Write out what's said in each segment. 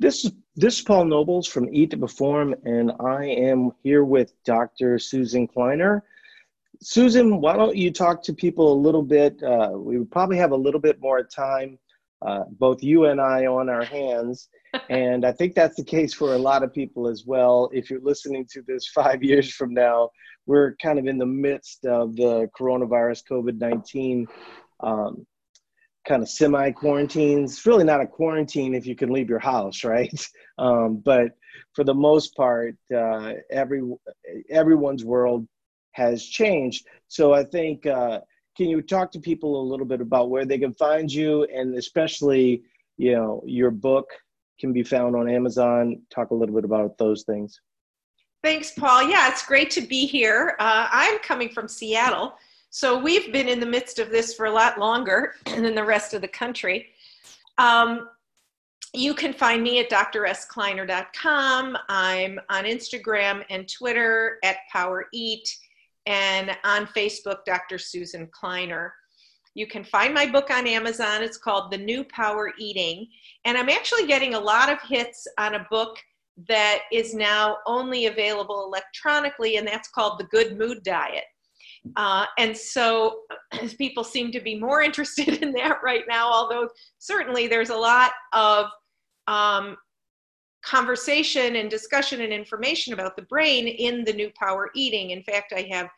This is this is Paul Nobles from Eat to Perform, and I am here with Dr. Susan Kleiner. Susan, why don't you talk to people a little bit? Uh, we probably have a little bit more time, uh, both you and I, on our hands, and I think that's the case for a lot of people as well. If you're listening to this five years from now, we're kind of in the midst of the coronavirus, COVID nineteen. Um, kind of semi quarantines. It's really not a quarantine if you can leave your house, right? Um, but for the most part, uh, every everyone's world has changed. So I think, uh, can you talk to people a little bit about where they can find you, and especially, you know, your book can be found on Amazon. Talk a little bit about those things. Thanks, Paul. Yeah, it's great to be here. Uh, I'm coming from Seattle. So we've been in the midst of this for a lot longer than the rest of the country. Um, you can find me at drskleiner.com. I'm on Instagram and Twitter at Power Eat, and on Facebook, Dr. Susan Kleiner. You can find my book on Amazon. It's called The New Power Eating. And I'm actually getting a lot of hits on a book that is now only available electronically, and that's called The Good Mood Diet. Uh, and so people seem to be more interested in that right now, although certainly there's a lot of um, conversation and discussion and information about the brain in the new power eating. In fact, I have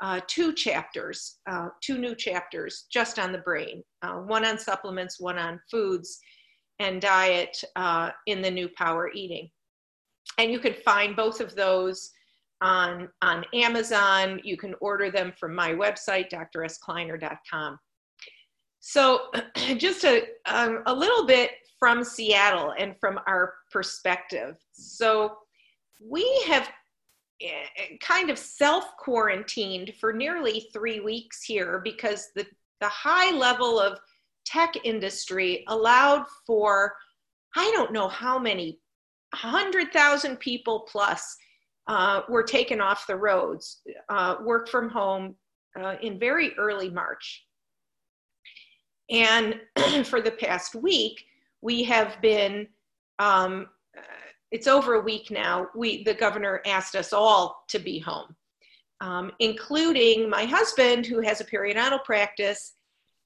uh, two chapters, uh, two new chapters just on the brain, uh, one on supplements, one on foods and diet uh, in the new power eating. And you can find both of those on, on Amazon. You can order them from my website, drskleiner.com. So, just a, um, a little bit from Seattle and from our perspective. So, we have eh, kind of self quarantined for nearly three weeks here because the, the high level of tech industry allowed for, I don't know how many, 100,000 people plus uh, were taken off the roads, uh, work from home uh, in very early March. And for the past week, we have been, um, it's over a week now, we, the governor asked us all to be home, um, including my husband, who has a periodontal practice,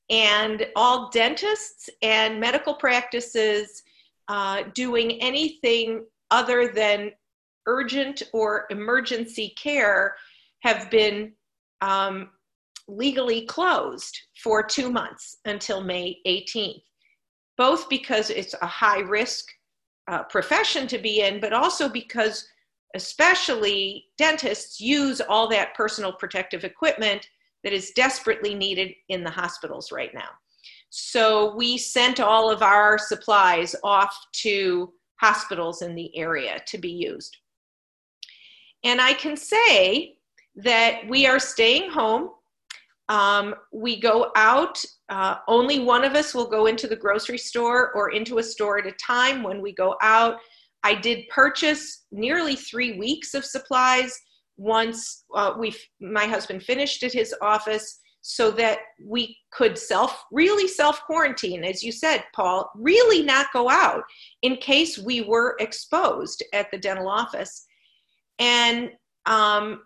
and all dentists and medical practices uh, doing anything other than urgent or emergency care have been um, legally closed for two months until May 18th, both because it's a high risk uh, profession to be in, but also because especially dentists use all that personal protective equipment that is desperately needed in the hospitals right now. So we sent all of our supplies off to hospitals in the area to be used. And I can say that we are staying home. Um, we go out, uh, only one of us will go into the grocery store or into a store at a time when we go out. I did purchase nearly three weeks of supplies once uh, we my husband finished at his office so that we could self really self quarantine as you said paul really not go out in case we were exposed at the dental office and um,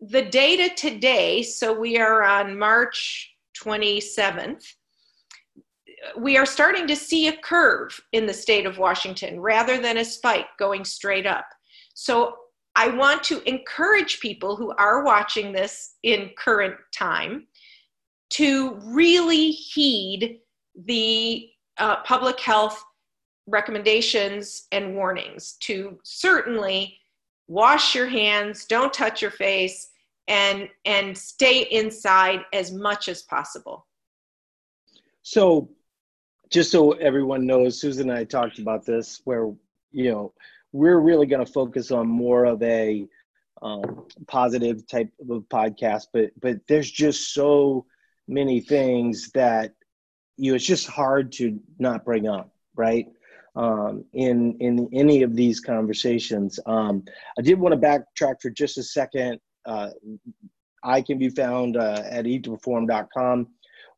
the data today, so we are on March 27th, we are starting to see a curve in the state of Washington rather than a spike going straight up. So I want to encourage people who are watching this in current time to really heed the uh, public health recommendations and warnings to certainly wash your hands, don't touch your face, and and stay inside as much as possible. So, just so everyone knows, Susan and I talked about this, where you know we're really going to focus on more of a um, positive type of podcast, but but there's just so many things that you know it's just hard to not bring up, right? Um, in in any of these conversations. Um, I did want to backtrack for just a second. Uh, I can be found uh, at eattoperform.com.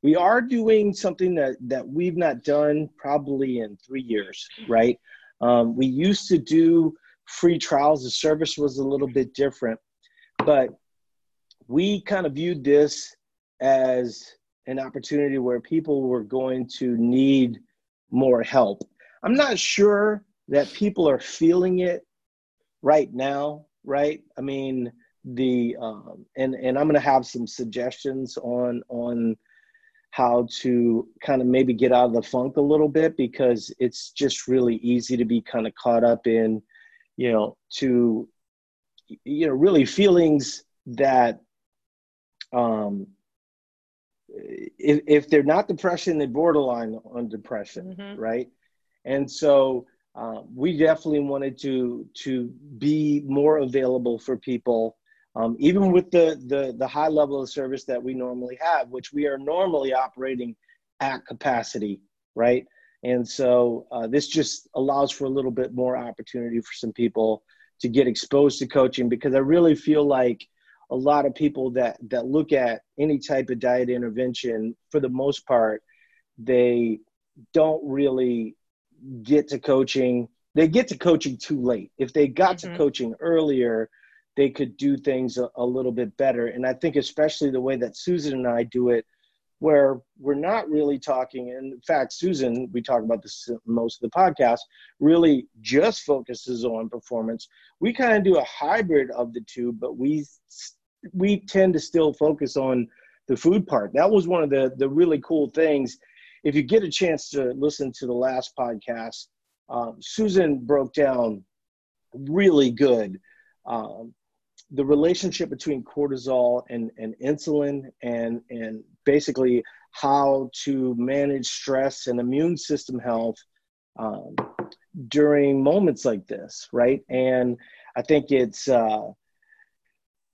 we are doing something that that we've not done probably in three years, right? Um, we used to do free trials. The service was a little bit different, but we kind of viewed this as an opportunity where people were going to need more help. I'm not sure that people are feeling it right now, right? I mean, the um, and and I'm going to have some suggestions on on how to kind of maybe get out of the funk a little bit because it's just really easy to be kind of caught up in, you know, to you know really feelings that um if, if they're not depression, they're borderline on depression, mm-hmm. right? And so uh, we definitely wanted to to be more available for people, um, even with the, the the high level of service that we normally have, which we are normally operating at capacity, right? And so uh, this just allows for a little bit more opportunity for some people to get exposed to coaching because I really feel like a lot of people that that look at any type of diet intervention for the most part they don't really get to coaching they get to coaching too late if they got mm-hmm. to coaching earlier they could do things a, a, little bit better and i think especially the way that susan and i do it where we're not really talking in fact susan we talk about this most of the podcast really just focuses on performance we kind of do a hybrid of the two but we we tend to still focus on the food part. That was one of the the really cool things. If you get a chance to listen to the last podcast, um, Susan broke down really good um, the relationship between cortisol and, and insulin and and basically how to manage stress and immune system health um, during moments like this, right? And I think it's uh,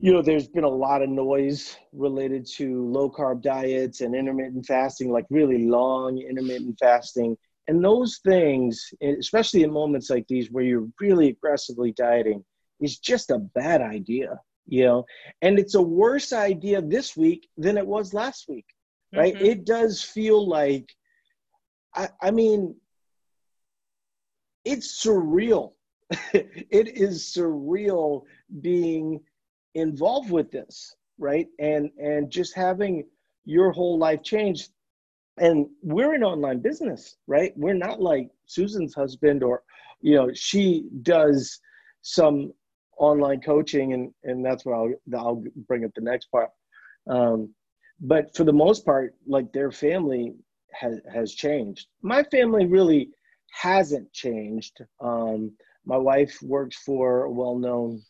you know, there's been a lot of noise related to low carb diets and intermittent fasting, like really long intermittent fasting. And those things, especially in moments like these where you're really aggressively dieting, is just a bad idea, you know. And it's a worse idea this week than it was last week, right? Mm-hmm. It does feel like, I, I mean, it's surreal. it is surreal being involved with this right? And and just having your whole life changed. And we're an online business right? We're not like susan's husband or you know she does some online coaching and and that's where i'll i'll bring up the next part. Um, but for the most part like their family has has changed. My family really hasn't changed. Um, my wife works for a well-known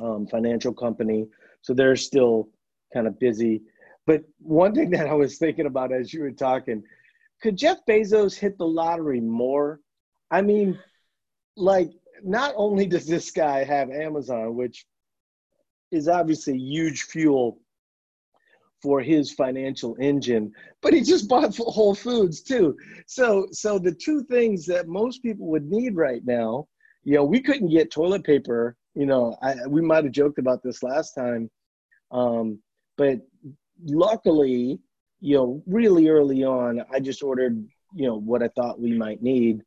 um, financial company. So they're still kind of busy. But one thing that I was thinking about as you were talking, could Jeff Bezos hit the lottery more? I mean, like, not only does this guy have Amazon, which is obviously huge fuel for his financial engine, but he just bought Whole Foods too. So, so the two things that most people would need right now, you know, we couldn't get toilet paper you know, I, we might have joked about this last time, um, but luckily, you know, really early on, I just ordered, you know, what I thought we might need,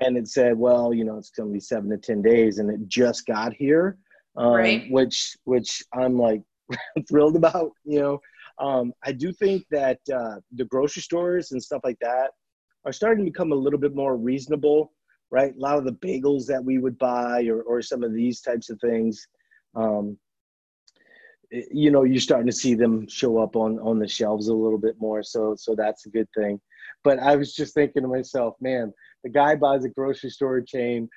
and it said, well, you know, it's going to be seven to ten days, and it just got here, um, right. which which I'm like thrilled about. You know, um, I do think that uh, the grocery stores and stuff like that are starting to become a little bit more reasonable right? A lot of the bagels that we would buy or, or some of these types of things, um, you know, you're starting to see them show up on, on the shelves a little bit more. So, so that's a good thing. But I was just thinking to myself, man, the guy buys a grocery store chain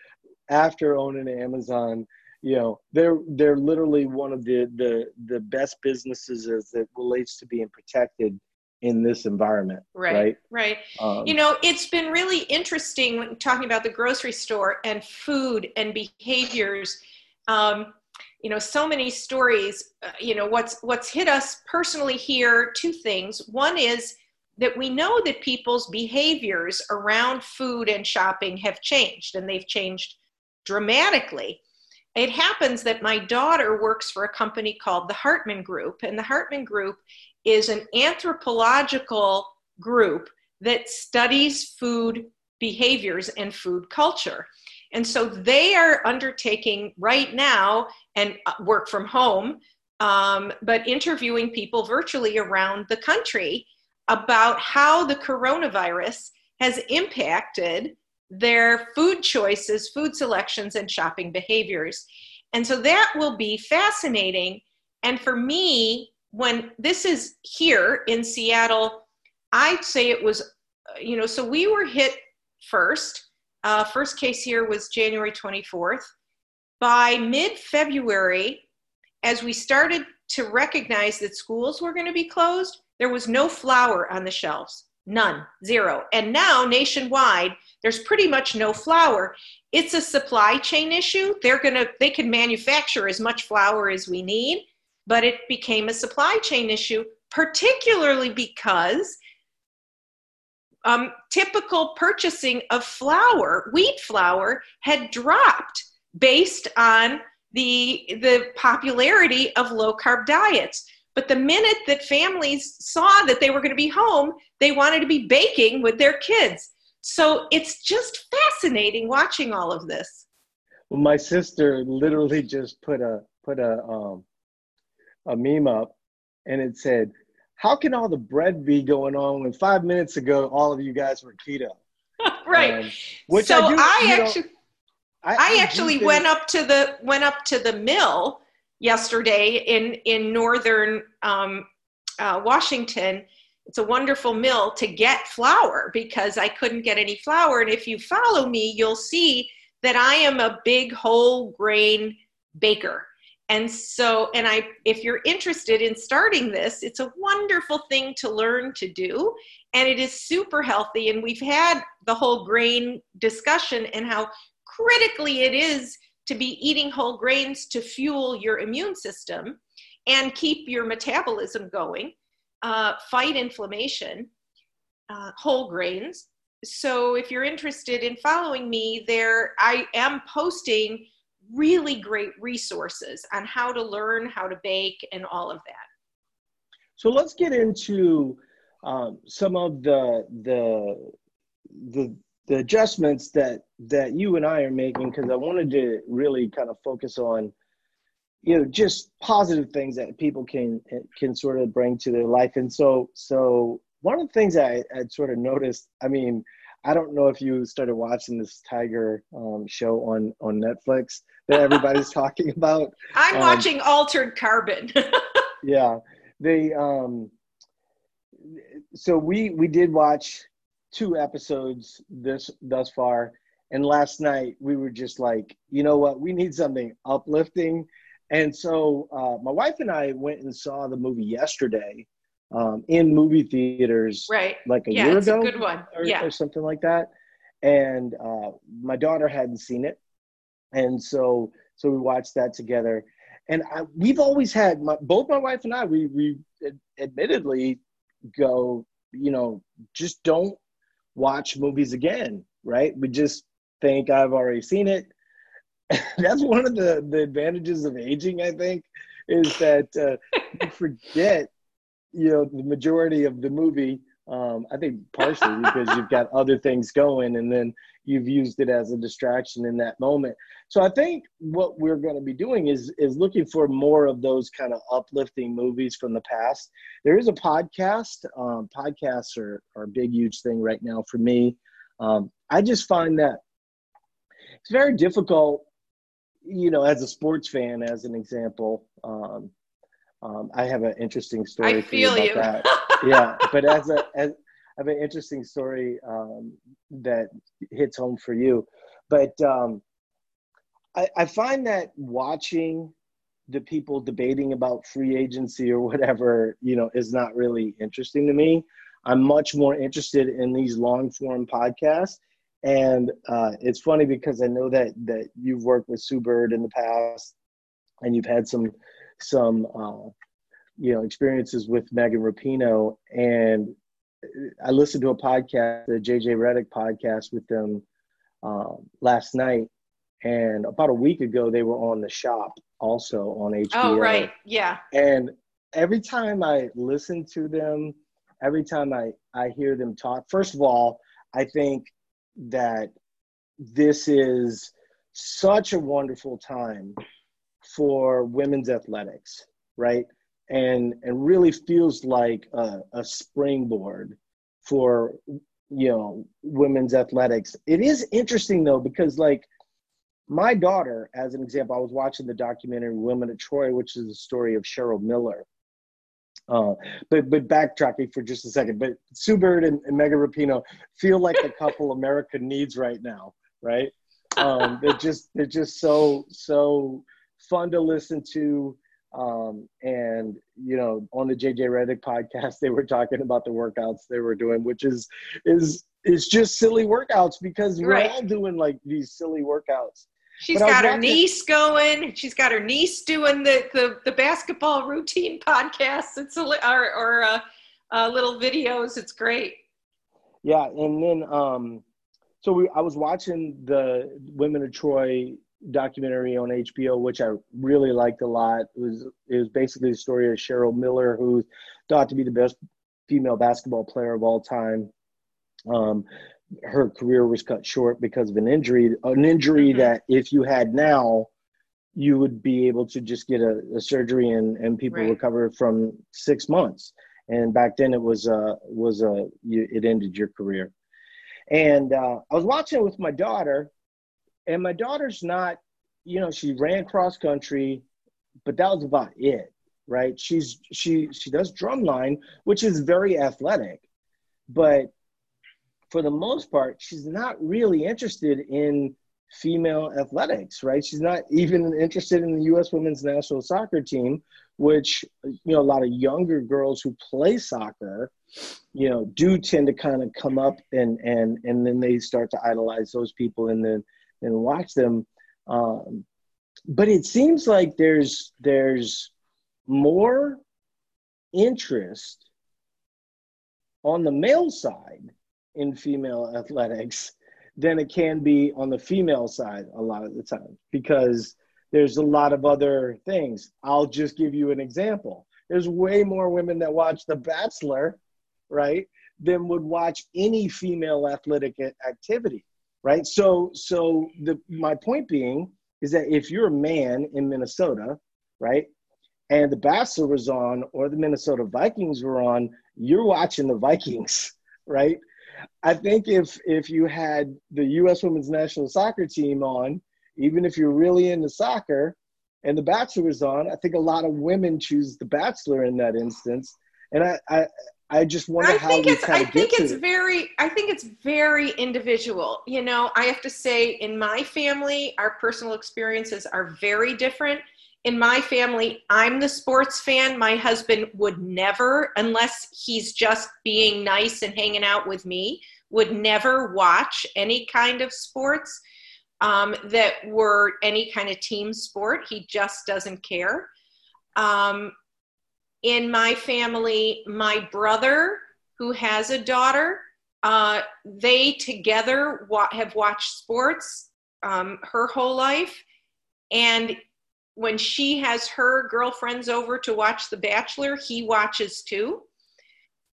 after owning Amazon. You know, they're they're literally one of the the the best businesses as it relates to being protected in this environment right right, right. Um, you know it's been really interesting when talking about the grocery store and food and behaviors. Um, you know so many stories uh, you know what's what's hit us personally here two things. One is that we know that people's behaviors around food and shopping have changed and they've changed dramatically. It happens that my daughter works for a company called the hartman group and the hartman group is an anthropological group that studies food behaviors and food culture. And so they are undertaking right now and uh, work from home, um, but interviewing people virtually around the country about how the coronavirus has impacted their food choices, food selections, and shopping behaviors. And so that will be fascinating. And for me, when this is here in Seattle, I'd say it was, you know, so we were hit first. Uh, first case here was January 24th. By mid February, as we started to recognize that schools were going to be closed, there was no flour on the shelves. None, zero. And now nationwide, there's pretty much no flour. It's a supply chain issue. They're to, they can manufacture as much flour as we need, but it became a supply chain issue, particularly because um, typical purchasing of flour, wheat flour, had dropped based on the, the popularity of low carb diets. But the minute that families saw that they were going to be home, they wanted to be baking with their kids. So it's just fascinating watching all of this. Well, my sister literally just put a put a um, a meme up, and it said, "How can all the bread be going on when five minutes ago all of you guys were keto?" right. Um, which so I, do, I actually, know, I, I, actually went up to the went up to the mill yesterday in in northern um, uh, Washington. It's a wonderful mill to get flour because I couldn't get any flour. And if you follow me, you'll see that I am a big whole grain baker. And so, and I, if you're interested in starting this, it's a wonderful thing to learn to do. And it is super healthy. And we've had the whole grain discussion and how critically it is to be eating whole grains to fuel your immune system and keep your metabolism going, uh, fight inflammation, uh, whole grains. So if you're interested in following me there, I am posting really great resources on how to learn how to bake and all of that. So let's get into um, some of the the the the adjustments that that you and I are making because I wanted to really kind of focus on you know just positive things that people can can sort of bring to their life and so so one of the things I had sort of noticed I mean I don't know if you started watching this tiger um, show on on Netflix that everybody's talking about. I'm um, watching Altered Carbon. Yeah. They um so we we did watch two episodes this thus far. And last night we were just like you know what? We need something uplifting. And so uh, my wife and i went and saw the movie yesterday um, in movie theaters right. like a yeah, year ago a good one. or, yeah. or something like that. And uh, my daughter hadn't seen it and so so we watched that together and I, we've always had my, both my wife and i we we admittedly go you know just don't watch movies again, right? We just think I've already seen it. That's one of the, the advantages of aging, I think, is that uh, you forget, you know, the majority of the movie. Um, I think partially because you've got other things going and then you've used it as a distraction in that moment. So I think what we're going to be doing is is looking for more of those kind of uplifting movies from the past. There is a podcast. Um, podcasts are, are a big, huge thing right now for me. Um, I just find that it's very difficult, you know, as a sports fan, as an example. Um, um, I have an interesting story. I feel you. That. yeah, but as a as I have an interesting story um, that hits home for you, but um, I, I find that watching the people debating about free agency or whatever, you know, is not really interesting to me. I'm much more interested in these long form podcasts. And uh, it's funny because I know that that you've worked with Sue Bird in the past, and you've had some some uh, you know experiences with Megan Rapinoe. And I listened to a podcast, the JJ Redick podcast with them uh, last night, and about a week ago they were on the shop also on HBO. Oh right, yeah. And every time I listen to them, every time I, I hear them talk, first of all, I think that this is such a wonderful time for women's athletics, right? And and really feels like a, a springboard for you know women's athletics. It is interesting though because like my daughter, as an example, I was watching the documentary Women of Troy, which is the story of Cheryl Miller. Uh, but but backtracking for just a second, but Sue Bird and, and Megan Rapinoe feel like the couple America needs right now, right? Um, they're just they're just so so fun to listen to. Um, and you know, on the JJ Redick podcast, they were talking about the workouts they were doing, which is is is just silly workouts because we're right. all doing like these silly workouts. She's but got her niece going. She's got her niece doing the the, the basketball routine podcasts. It's a, or or uh, uh, little videos. It's great. Yeah, and then um, so we I was watching the Women of Troy documentary on HBO, which I really liked a lot. It was it was basically the story of Cheryl Miller, who's thought to be the best female basketball player of all time. Um, her career was cut short because of an injury, an injury mm-hmm. that if you had now, you would be able to just get a, a surgery and, and people right. recover from six months. And back then it was a, was a, you, it ended your career. And uh, I was watching it with my daughter, and my daughter's not, you know, she ran cross country, but that was about it, right? She's she she does drumline, which is very athletic, but for the most part, she's not really interested in female athletics, right? She's not even interested in the U.S. women's national soccer team, which you know a lot of younger girls who play soccer you know do tend to kind of come up and and and then they start to idolize those people and then and watch them um, but it seems like there's there's more interest on the male side in female athletics than it can be on the female side a lot of the time because there's a lot of other things. I'll just give you an example. There's way more women that watch The Bachelor, right, than would watch any female athletic activity, right? So, so the my point being is that if you're a man in Minnesota, right, and The Bachelor was on or the Minnesota Vikings were on, you're watching the Vikings, right? I think if if you had the U.S. Women's National Soccer Team on even if you're really into soccer and the bachelor is on i think a lot of women choose the bachelor in that instance and i i, I just wonder I how think it's, I think it's it. very I think it's very individual. You know, I have to say in my family, our personal experiences are very different. In my family, I'm the sports fan. My husband would never, unless he's just being nice and hanging out with me, would never watch any kind of sports um, that were any kind of team sport. He just doesn't care. Um, in my family, my brother, who has a daughter, uh, they together wa- have watched sports um, her whole life. And when she has her girlfriends over to watch The Bachelor, he watches too.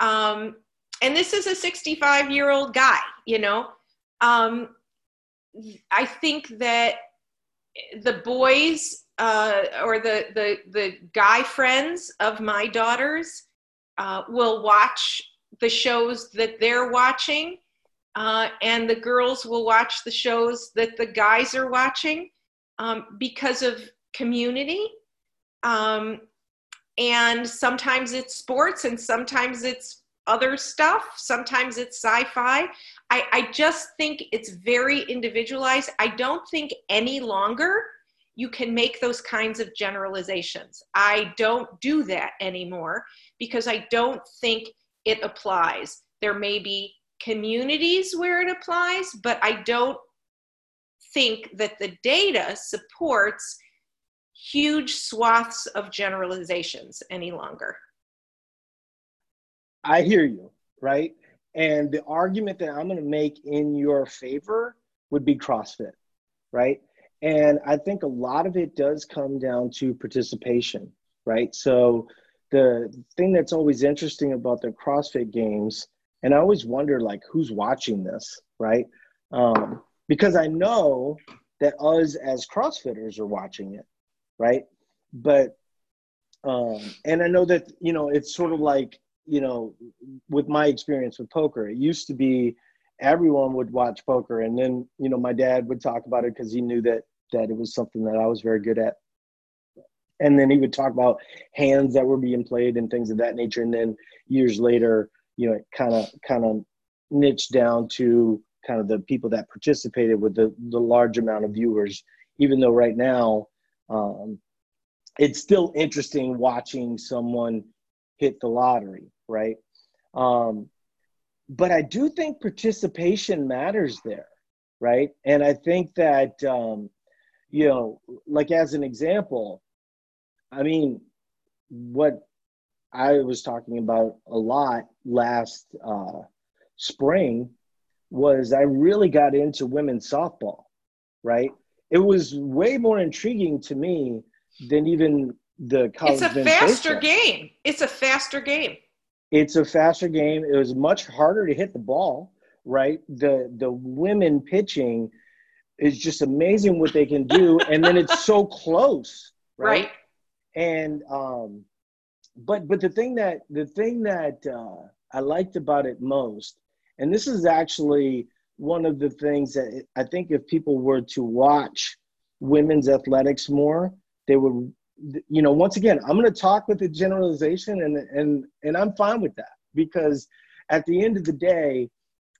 Um, and this is a 65 year old guy, you know. Um, I think that the boys uh, or the, the the guy friends of my daughters uh, will watch the shows that they're watching, uh, and the girls will watch the shows that the guys are watching um, because of community. Um, and sometimes it's sports, and sometimes it's other stuff. Sometimes it's sci-fi. I, I just think it's very individualized. I don't think any longer you can make those kinds of generalizations. I don't do that anymore because I don't think it applies. There may be communities where it applies, but I don't think that the data supports huge swaths of generalizations any longer. I hear you, right? And the argument that I'm going to make in your favor would be CrossFit, right? And I think a lot of it does come down to participation, right? So, the thing that's always interesting about the CrossFit games, and I always wonder like who's watching this, right? Um, because I know that us as CrossFitters are watching it, right? But um, and I know that you know it's sort of like you know with my experience with poker, it used to be everyone would watch poker, and then you know my dad would talk about it because he knew that that it was something that I was very good at. And then he would talk about hands that were being played and things of that nature. And then years later, you know, it kind of kind of niched down to kind of the people that participated with the the large amount of viewers. Even though right now, um, it's still interesting watching someone hit the lottery, right? Um, but I do think participation matters there, right? And I think that um, you know, like as an example, I mean, what I was talking about a lot last uh, spring was I really got into women's softball, right? It was way more intriguing to me than even the college. It's a faster game. It's a faster game. It's a faster game. It was much harder to hit the ball, right? The the women pitching is just amazing what they can do and then it's so close right, right. and um but but the thing that the thing that uh, i liked about it most and this is actually one of the things that i think if people were to watch women's athletics more they would you know once again i'm going to talk with the generalization and and and i'm fine with that because at the end of the day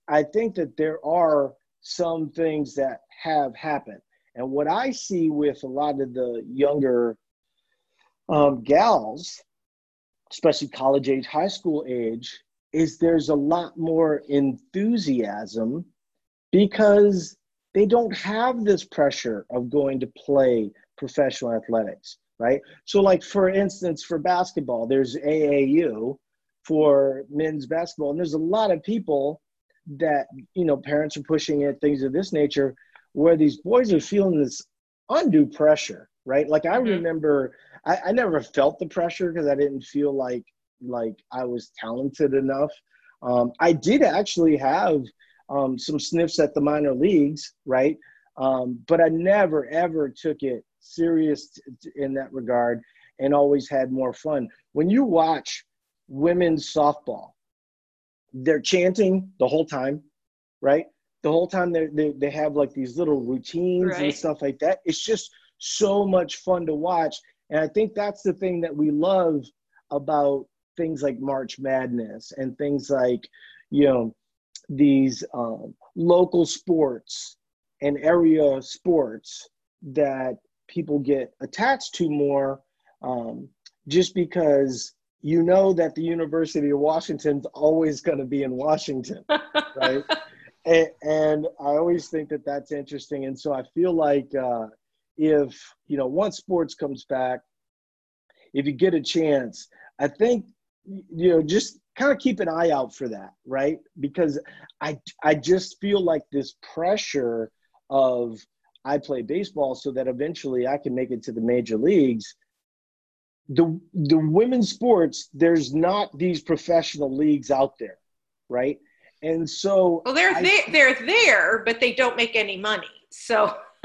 i think that there are some things that have happened. And what I see with a lot of the younger um, gals, especially college age, high school age, is there's a lot more enthusiasm because they don't have this pressure of going to play professional athletics, right? So, like for instance, for basketball, there's AAU for men's basketball, and there's a lot of people that you know parents are pushing it, things of this nature, where these boys are feeling this undue pressure, right? Like I mm-hmm. remember, I, I never felt the pressure because I didn't feel like like I was talented enough. Um, I did actually have um, some sniffs at the minor leagues, right? Um, but I never ever took it serious in that regard, and always had more fun. When you watch women's softball, they're chanting the whole time, right? the whole time they they they have like these little routines right. and stuff like that. It's just so much fun to watch, and I think that's the thing that we love about things like March Madness and things like you know these um, local sports and area sports that people get attached to more um, just because you know that the University of Washington's always going to be in Washington, right? and, and, I always think that that's interesting. And so I feel like uh, if you know once sports comes back, if you get a chance, I think you know just kind of keep an eye out for that, right? Because I I just feel like this pressure of I play baseball so that eventually I can make it to the major leagues. The the women's sports, there's not these professional leagues out there, right? And so Well they're I, there they're there, but they don't make any money. So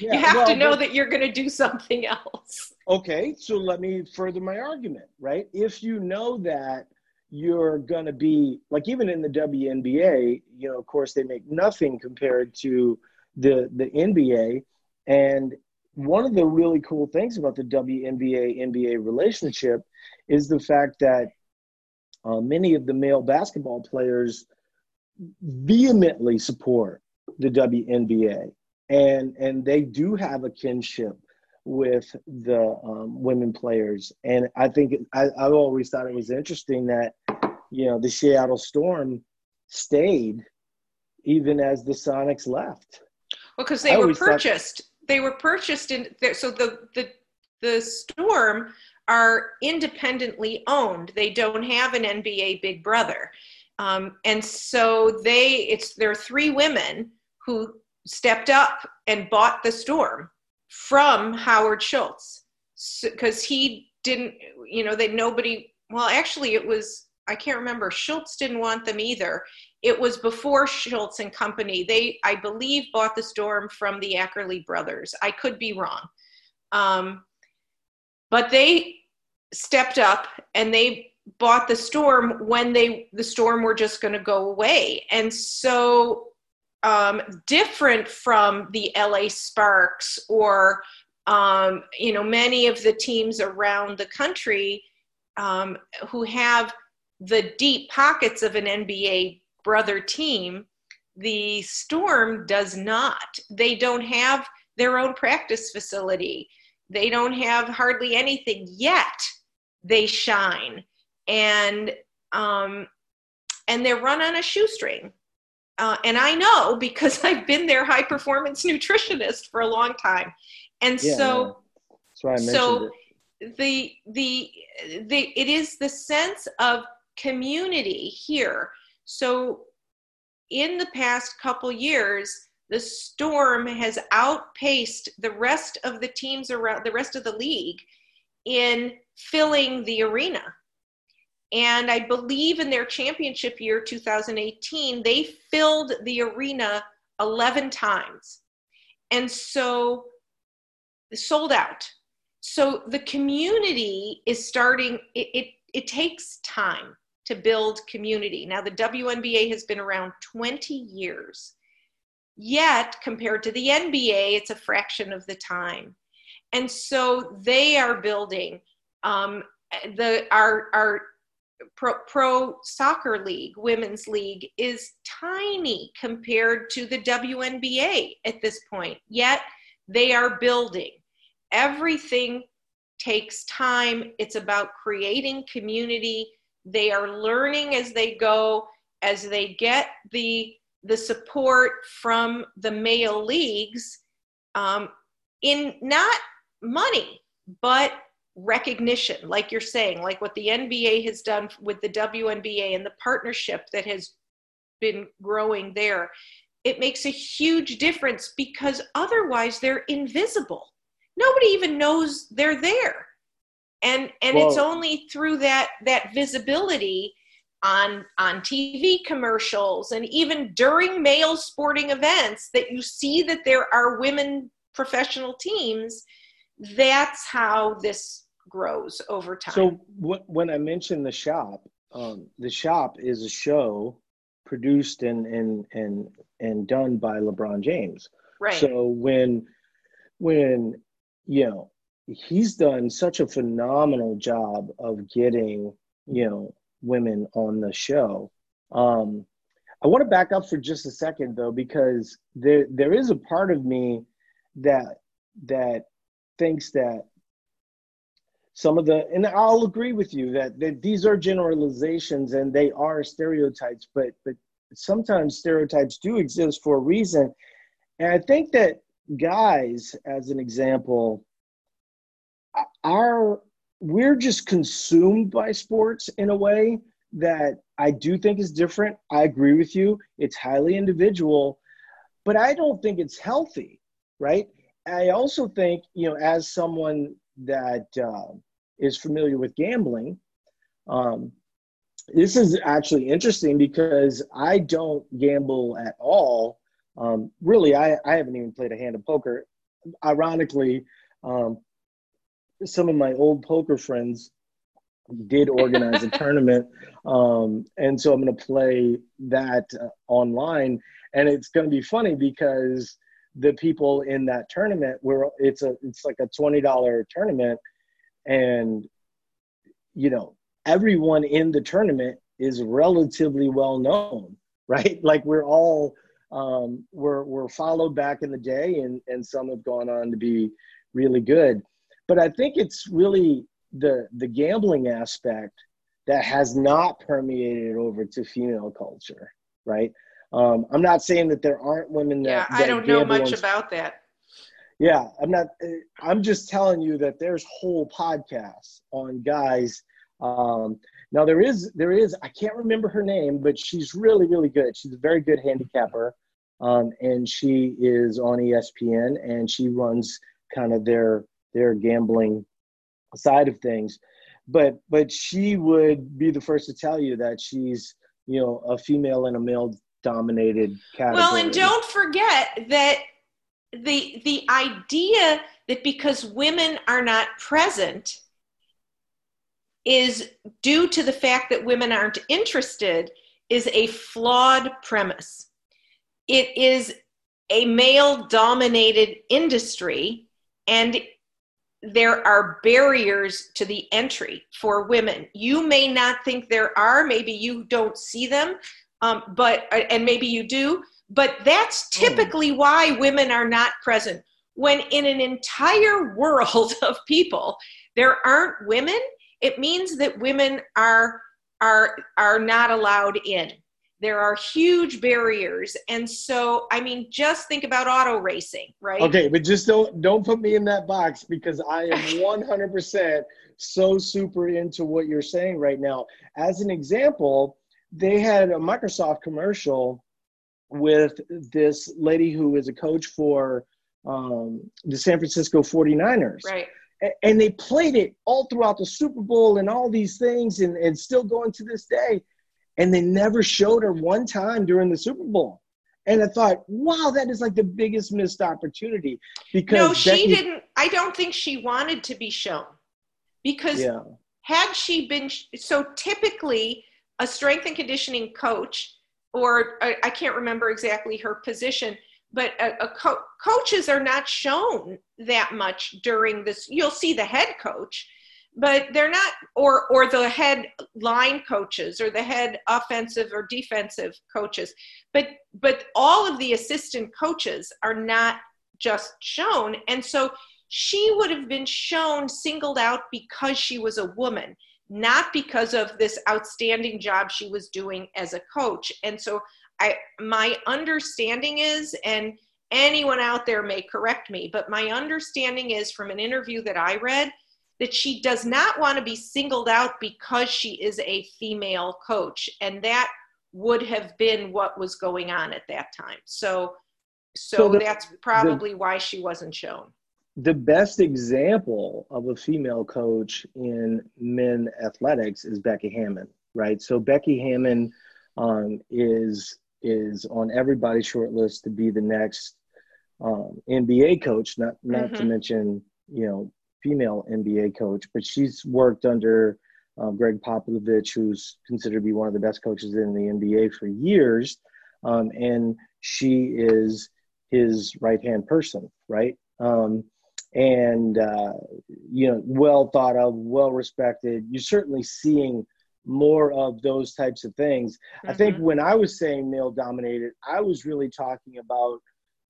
yeah, you have well, to know but, that you're going to do something else. Okay, so let me further my argument, right? If you know that you're going to be like even in the WNBA, you know, of course they make nothing compared to the the NBA and one of the really cool things about the WNBA NBA relationship is the fact that uh, many of the male basketball players vehemently support the WNBA, and and they do have a kinship with the um, women players. And I think I, I've always thought it was interesting that you know the Seattle Storm stayed even as the Sonics left. Well, because they I were purchased. Thought, they were purchased in there. So the the the Storm are independently owned. They don't have an NBA big brother. Um, and so they, it's there are three women who stepped up and bought the storm from Howard Schultz because so, he didn't, you know, they nobody. Well, actually, it was I can't remember. Schultz didn't want them either. It was before Schultz and Company. They, I believe, bought the Storm from the Ackerley brothers. I could be wrong, um, but they stepped up and they bought the Storm when they the Storm were just going to go away, and so um, different from the LA Sparks or um, you know many of the teams around the country um, who have the deep pockets of an NBA brother team. The Storm does not. They don't have their own practice facility. They don't have hardly anything yet. They shine, and um, and they're run on a shoestring. Uh, and I know because I've been their high performance nutritionist for a long time. And yeah, so, so it. the, the, the, it is the sense of community here. So in the past couple years, the storm has outpaced the rest of the teams around the rest of the league in filling the arena. And I believe in their championship year 2018, they filled the arena 11 times. And so sold out. So the community is starting, it, it, it takes time to build community. Now, the WNBA has been around 20 years. Yet, compared to the NBA, it's a fraction of the time. And so they are building um, the our our pro, pro soccer league, women's league, is tiny compared to the WNBA at this point. Yet they are building. Everything takes time. It's about creating community. They are learning as they go, as they get the the support from the male leagues um, in not money, but recognition, like you're saying, like what the NBA has done with the WNBA and the partnership that has been growing there, it makes a huge difference because otherwise they're invisible. Nobody even knows they're there. And and it's only through that that visibility on on TV commercials and even during male sporting events that you see that there are women professional teams that's how this grows over time. So when I mentioned the shop, um, the shop is a show produced and and and and done by LeBron James. Right. So when when you know he's done such a phenomenal job of getting you know women on the show. Um, I want to back up for just a second though because there there is a part of me that that thinks that some of the and i'll agree with you that, that these are generalizations and they are stereotypes but but sometimes stereotypes do exist for a reason and i think that guys as an example are we're just consumed by sports in a way that i do think is different i agree with you it's highly individual but i don't think it's healthy right i also think you know as someone that uh, is familiar with gambling, um, this is actually interesting because I don't gamble at all. Um, really, I, I haven't even played a hand of poker. Ironically, um, some of my old poker friends did organize a tournament. Um, and so I'm going to play that uh, online. And it's going to be funny because the people in that tournament were it's a it's like a $20 tournament and you know everyone in the tournament is relatively well known right like we're all um, we're, we're followed back in the day and, and some have gone on to be really good but i think it's really the the gambling aspect that has not permeated over to female culture right um, i'm not saying that there aren't women that, yeah i don't know much about that yeah, I'm not. I'm just telling you that there's whole podcasts on guys. Um, now there is there is I can't remember her name, but she's really really good. She's a very good handicapper, um, and she is on ESPN and she runs kind of their their gambling side of things. But but she would be the first to tell you that she's you know a female in a male dominated category. Well, and don't forget that the the idea that because women are not present is due to the fact that women aren't interested is a flawed premise. It is a male dominated industry and there are barriers to the entry for women. You may not think there are, maybe you don't see them, um, but uh, and maybe you do, but that's hmm. typically why women are not present. When in an entire world of people there aren't women, it means that women are are are not allowed in there are huge barriers. And so i mean just think about auto racing right? Okay but just don't don't put me in that box because i am 100% so super into what you're saying right now. As an example they had a microsoft commercial with this lady who is a coach for um, the san francisco 49ers right. And they played it all throughout the super bowl and all these things and, and still going to this day and they never showed her one time during the Super Bowl. And I thought, wow, that is like the biggest missed opportunity because no, she Becky, didn't. I don't think she wanted to be shown because yeah. had she been so typically a strength and conditioning coach, or I can't remember exactly her position, but a, a co- coaches are not shown that much during this. You'll see the head coach, but they're not or or the head line coaches or the head offensive or defensive coaches but but all of the assistant coaches are not just shown. And so she would have been shown singled out because she was a woman not because of this outstanding job she was doing as a coach. And so i my understanding is and anyone out there may correct me but my understanding is from an interview that i read that she does not want to be singled out because she is a female coach. And that would have been what was going on at that time. So so, so the, that's probably the, why she wasn't shown. The best example of a female coach in men athletics is becky hammon right? So becky hammon um, is is on everybody's short list to be the next um, nba coach not not mm-hmm. to mention you know female NBA coach, but she's worked under um, Gregg Popovich, who's considered to be one of the best coaches in the NBA for years. Um, and she is his right hand person, right? Um, and, uh, you know, well thought of, well respected. You're certainly seeing more of those types of things. Mm-hmm. I think mm-hmm. when I was saying male dominated, I was really talking about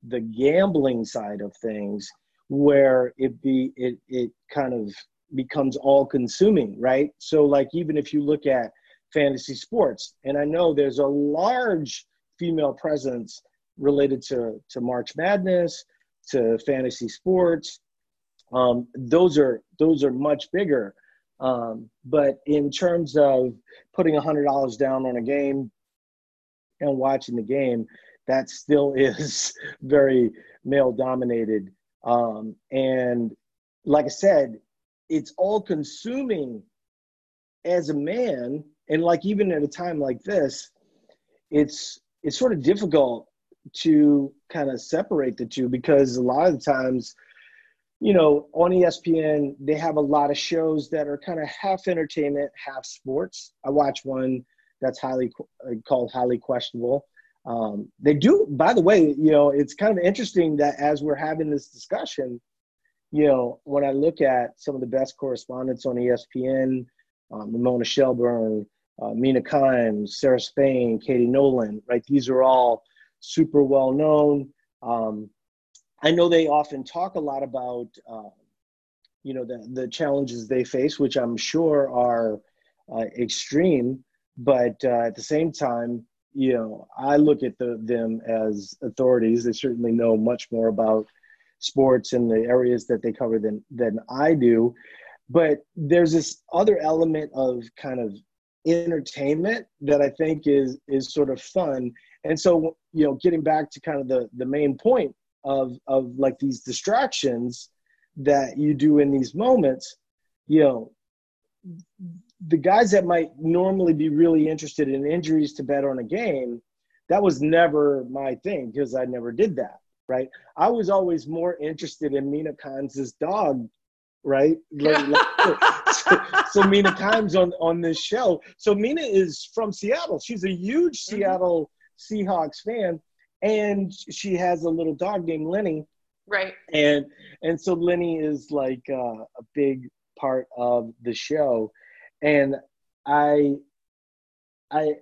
the gambling side of things where it be it it kind of becomes all consuming right? So like even if you look at fantasy sports and i know there's a large female presence related to to march madness to fantasy sports um, those are those are much bigger. Um, but in terms of putting a hundred dollars down on a game and watching the game that still is very male dominated um, and like I said, it's all consuming as a man. And like even at a time like this, it's it's sort of difficult to kind of separate the two because a lot of times, you know, on ESPN, they have a lot of shows that are kind of half entertainment, half sports. I watch one that's highly called highly questionable um, they do, by the way, you know, it's kind of interesting that as we're having this discussion, you know, when I look at some of the best correspondents on ESPN, um, Ramona Shelburne, uh, Mina Kimes, Sarah Spain, Katie Nolan, right? These are all super well known. Um, I know they often talk a lot about, uh, you know, the, the challenges they face, which I'm sure are uh, extreme, but uh, at the same time, you know, I look at the, them as authorities. They certainly know much more about sports and the areas that they cover than than I do. But there's this other element of kind of entertainment that I think is is sort of fun. And so, you know, getting back to kind of the the main point of of like these distractions that you do in these moments, you know, the guys that might normally be really interested in injuries to bet on a game, that was never my thing because I never did that. Right. I was always more interested in Mina Kimes' dog. Right. Like, like, so, so, Mina Kimes on, on this show. So Mina is from Seattle. She's a huge mm-hmm. Seattle Seahawks fan. And she has a little dog named Lenny. Right. And and so Lenny is like uh, a big part of the show and i i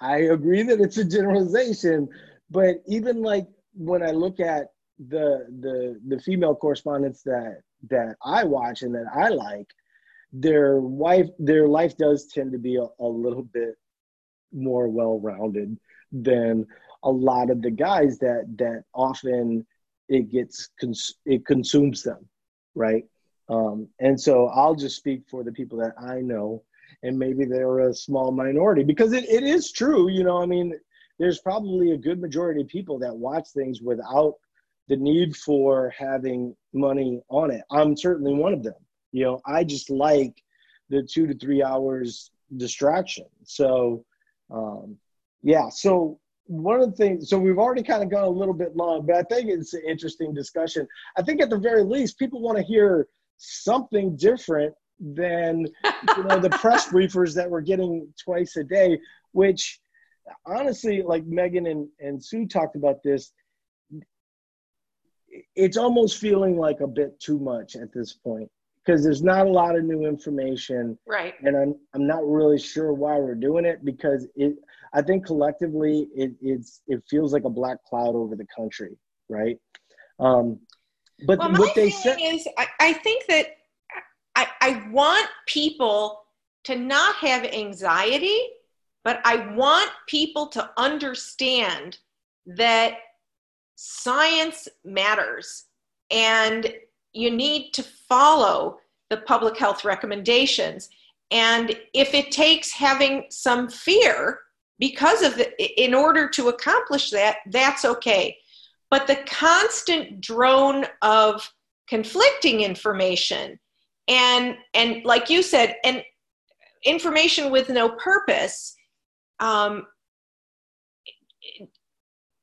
i agree that it's a generalization but even like when i look at the the the female correspondents that that i watch and that i like their wife their life does tend to be a, a little bit more well-rounded than a lot of the guys that that often it gets cons- it consumes them right um, and so I'll just speak for the people that I know, and maybe they're a small minority because it, it is true. You know, I mean, there's probably a good majority of people that watch things without the need for having money on it. I'm certainly one of them. You know, I just like the two to three hours distraction. So, um, yeah. So one of the things, so we've already kind of gone a little bit long, but I think it's an interesting discussion. I think at the very least, people want to hear something different than you know the press briefers that we're getting twice a day which honestly like megan and, and sue talked about this it's almost feeling like a bit too much at this point because there's not a lot of new information. Right. And i'm i'm not really sure why we're doing it because it i think collectively it it's it feels like a black cloud over the country right? Um but well, what they said is, I, I think that I, I want people to not have anxiety, but I want people to understand that science matters and you need to follow the public health recommendations. And if it takes having some fear because of the, in order to accomplish that, that's okay. But the constant drone of conflicting information and and like you said, and information with no purpose um,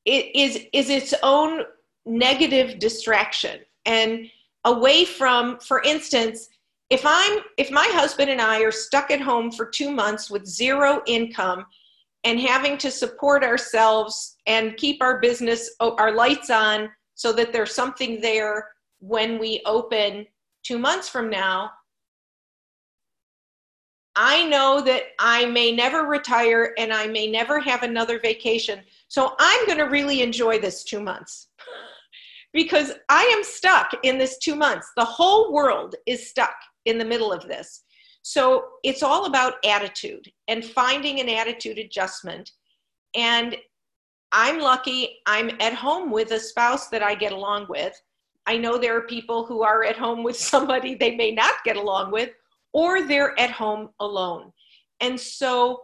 it is is its own negative distraction and away from for instance if i'm if my husband and i are stuck at home for two months with zero income and having to support ourselves and keep our business oh, our lights on so that there's something there when we open two months from now. I know that i may never retire and i may never have another vacation. So i'm going to really enjoy this two months because i am stuck in this two months. The whole world is stuck in the middle of this so it's all about attitude and finding an attitude adjustment. And I'm lucky I'm at home with a spouse that I get along with. I know there are people who are at home with somebody they may not get along with, or they're at home alone. And so,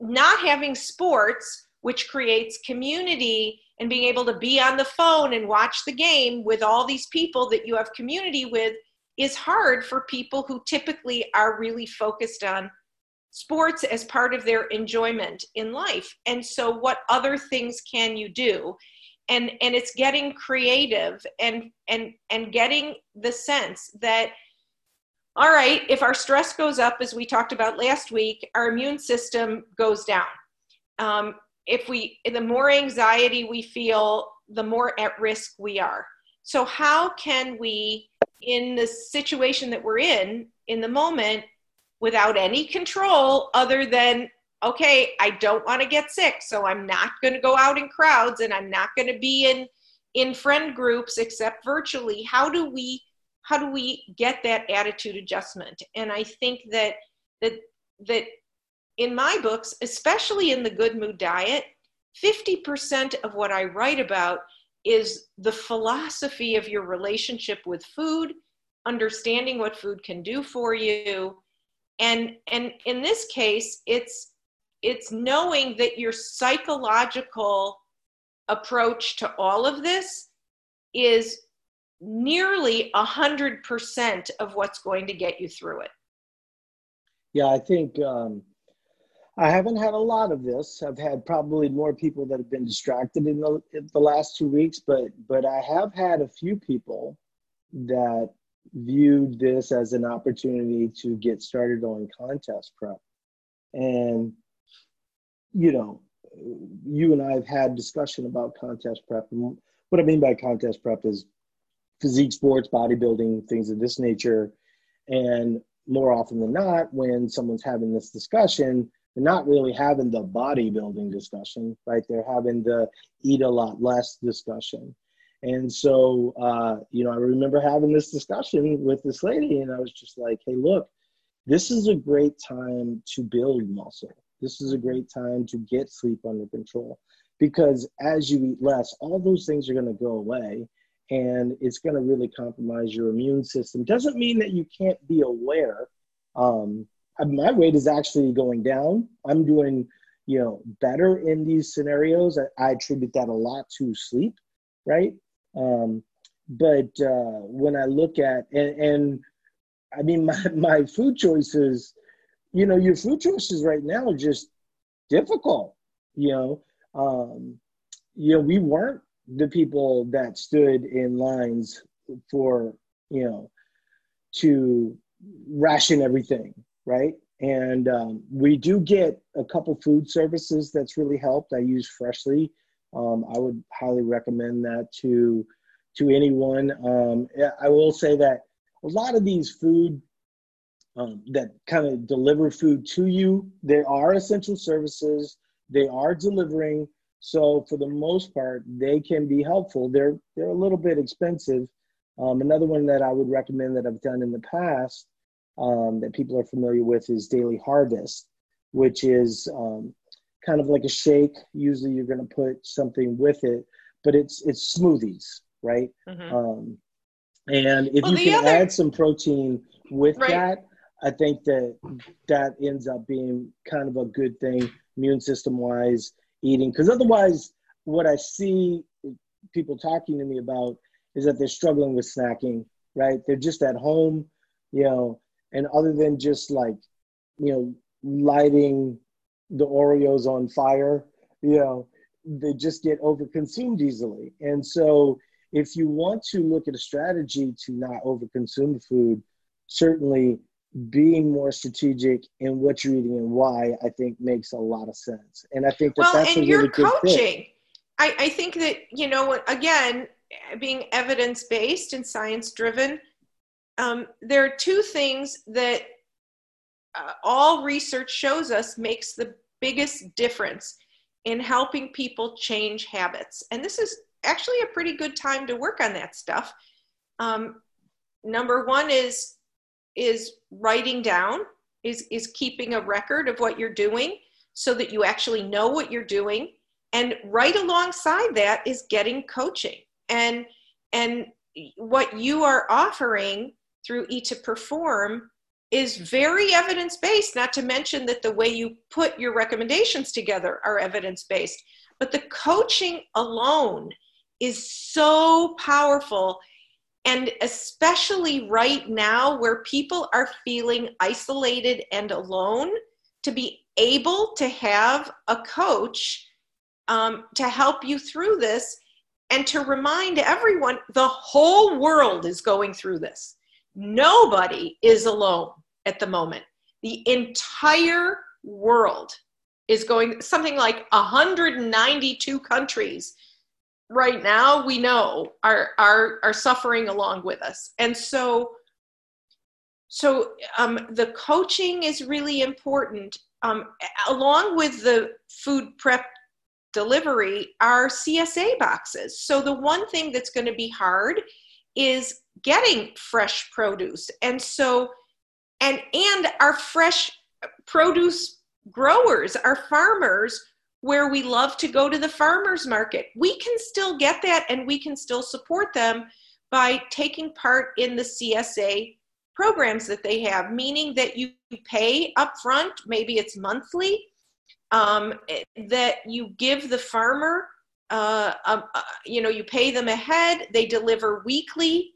not having sports, which creates community and being able to be on the phone and watch the game with all these people that you have community with, is hard for people who typically are really focused on sports as part of their enjoyment in life. And so what other things can you do? And and it's getting creative and and and getting the sense that all right if our stress goes up as we talked about last week our immune system goes down. Um, if we the more anxiety we feel the more at risk we are. So how can we in the situation that we're in in the moment without any control other than okay i don't want to get sick so i'm not going to go out in crowds and i'm not going to be in in friend groups except virtually. How do we how do we get that attitude adjustment? And i think that that that in my books especially in the good mood diet 50% of what i write about is the philosophy of your relationship with food, understanding what food can do for you. And, and in this case, it's, it's knowing that your psychological approach to all of this is nearly 100% of what's going to get you through it. Yeah, I think um, I haven't had a lot of this. I've had probably more people that have been distracted in the, in the last two weeks, but but I have had a few people that viewed this as an opportunity to get started on contest prep. And, you know, you and I have had discussion about contest prep. And what I mean by contest prep is physique sports, bodybuilding, things of this nature. And more often than not, when someone's having this discussion, they're not really having the bodybuilding discussion, right? They're having the eat a lot less discussion. And so, uh, you know, I remember having this discussion with this lady, and I was just like, hey, look, this is a great time to build muscle. This is a great time to get sleep under control because as you eat less, all those things are going to go away and it's going to really compromise your immune system. Doesn't mean that you can't be aware. Um, my weight is actually going down. I'm doing, you know, better in these scenarios. I, I attribute that a lot to sleep, right? Um, but uh, when I look at and, and I mean my, my food choices, you know, your food choices right now are just difficult. You know, um, you know, we weren't the people that stood in lines for you know to ration everything, right? And um, we do get a couple food services that's really helped. I use Freshly um, I would highly recommend that to to anyone. Um, I will say that a lot of these food um, that kind of deliver food to you, they are essential services. They are delivering. So for the most part, they can be helpful. They're they're a little bit expensive. Um, another one that I would recommend that I've done in the past um, that people are familiar with is Daily Harvest, which is um, kind of like a shake. Usually, you're going to put something with it, but it's it's smoothies, right? Mm-hmm. Um, and if well, you can other... add some protein with right. that, I think that that ends up being kind of a good thing, immune system wise, eating. Because otherwise, what I see people talking to me about is that they're struggling with snacking, right? They're just at home, you know, and other than just like, you know, lighting the Oreos on fire, you know, they just get overconsumed easily. And so if you want to look at a strategy to not overconsume food, certainly being more strategic in what you're eating and why, I think makes a lot of sense. And I think that well, that's and a you're really good coaching. I, I think that, you know, again, being evidence based and science driven, um, there are two things that uh, all research shows us makes the biggest difference in helping people change habits. And this is actually a pretty good time to work on that stuff. Um, number one is is writing down is is keeping a record of what you're doing so that you actually know what you're doing and right alongside that is getting coaching and and what you are offering through e to perform is very evidence based, not to mention that the way you put your recommendations together are evidence based. But the coaching alone is so powerful. And especially right now, where people are feeling isolated and alone, to be able to have a coach um, to help you through this and to remind everyone the whole world is going through this. Nobody is alone at the moment. The entire world is going something like 192 countries right now we know are are are suffering along with us. And so so um, the coaching is really important. Um, along with the food prep delivery are csa boxes. So the one thing that's going to be hard is getting fresh produce and so and and our fresh produce growers our farmers where we love to go to the farmers market we can still get that and we can still support them by taking part in the csa programs that they have meaning that you pay upfront maybe it's monthly um, that you give the farmer uh, um, uh, you know, you pay them ahead. They deliver weekly,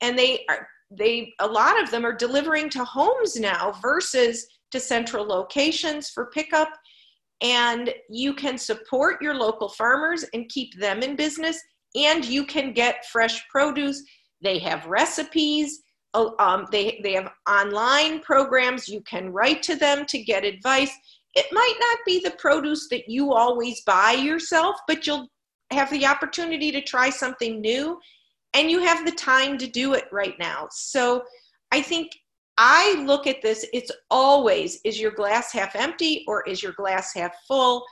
and they are they a lot of them are delivering to homes now versus to central locations for pickup. And you can support your local farmers and keep them in business, and you can get fresh produce. They have recipes. Uh, um, they, they have online programs. You can write to them to get advice. It might not be the produce that you always buy yourself, but you'll have the opportunity to try something new and you have the time to do it right now. So I think I look at this, it's always is your glass half empty or is your glass half full?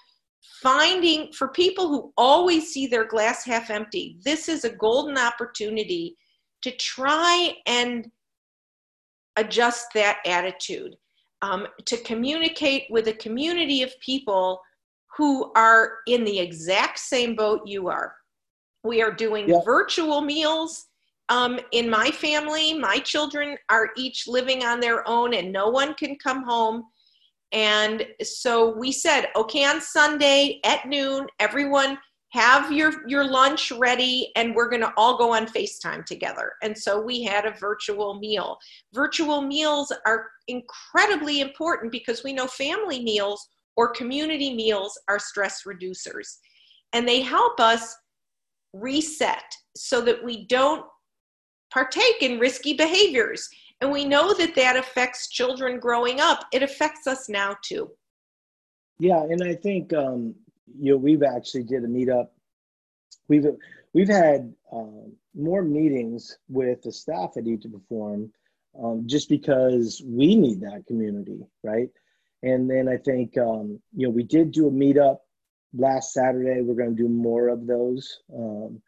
Finding for people who always see their glass half empty, this is a golden opportunity to try and adjust that attitude, um, to communicate with a community of people who are in the exact same boat you are. We are doing virtual meals. Um, in my family, my children are each living on their own and no one can come home. And so we said, okay, on Sunday at noon, everyone have your, your lunch ready and we're going to all go on FaceTime together. And so we had a virtual meal. Virtual meals are incredibly important because we know family meals or community meals are stress reducers. And they help us reset so that we don't partake in risky behaviors. And we know that that affects children growing up. It affects us now too. Yeah, and I think um, you know we've actually did a meetup. We've we've had um, more meetings with the staff at Eat to Perform, um, just because we need that community, right? And then I think, um, you know, we did do a meetup last Saturday. We're going to do more of those um,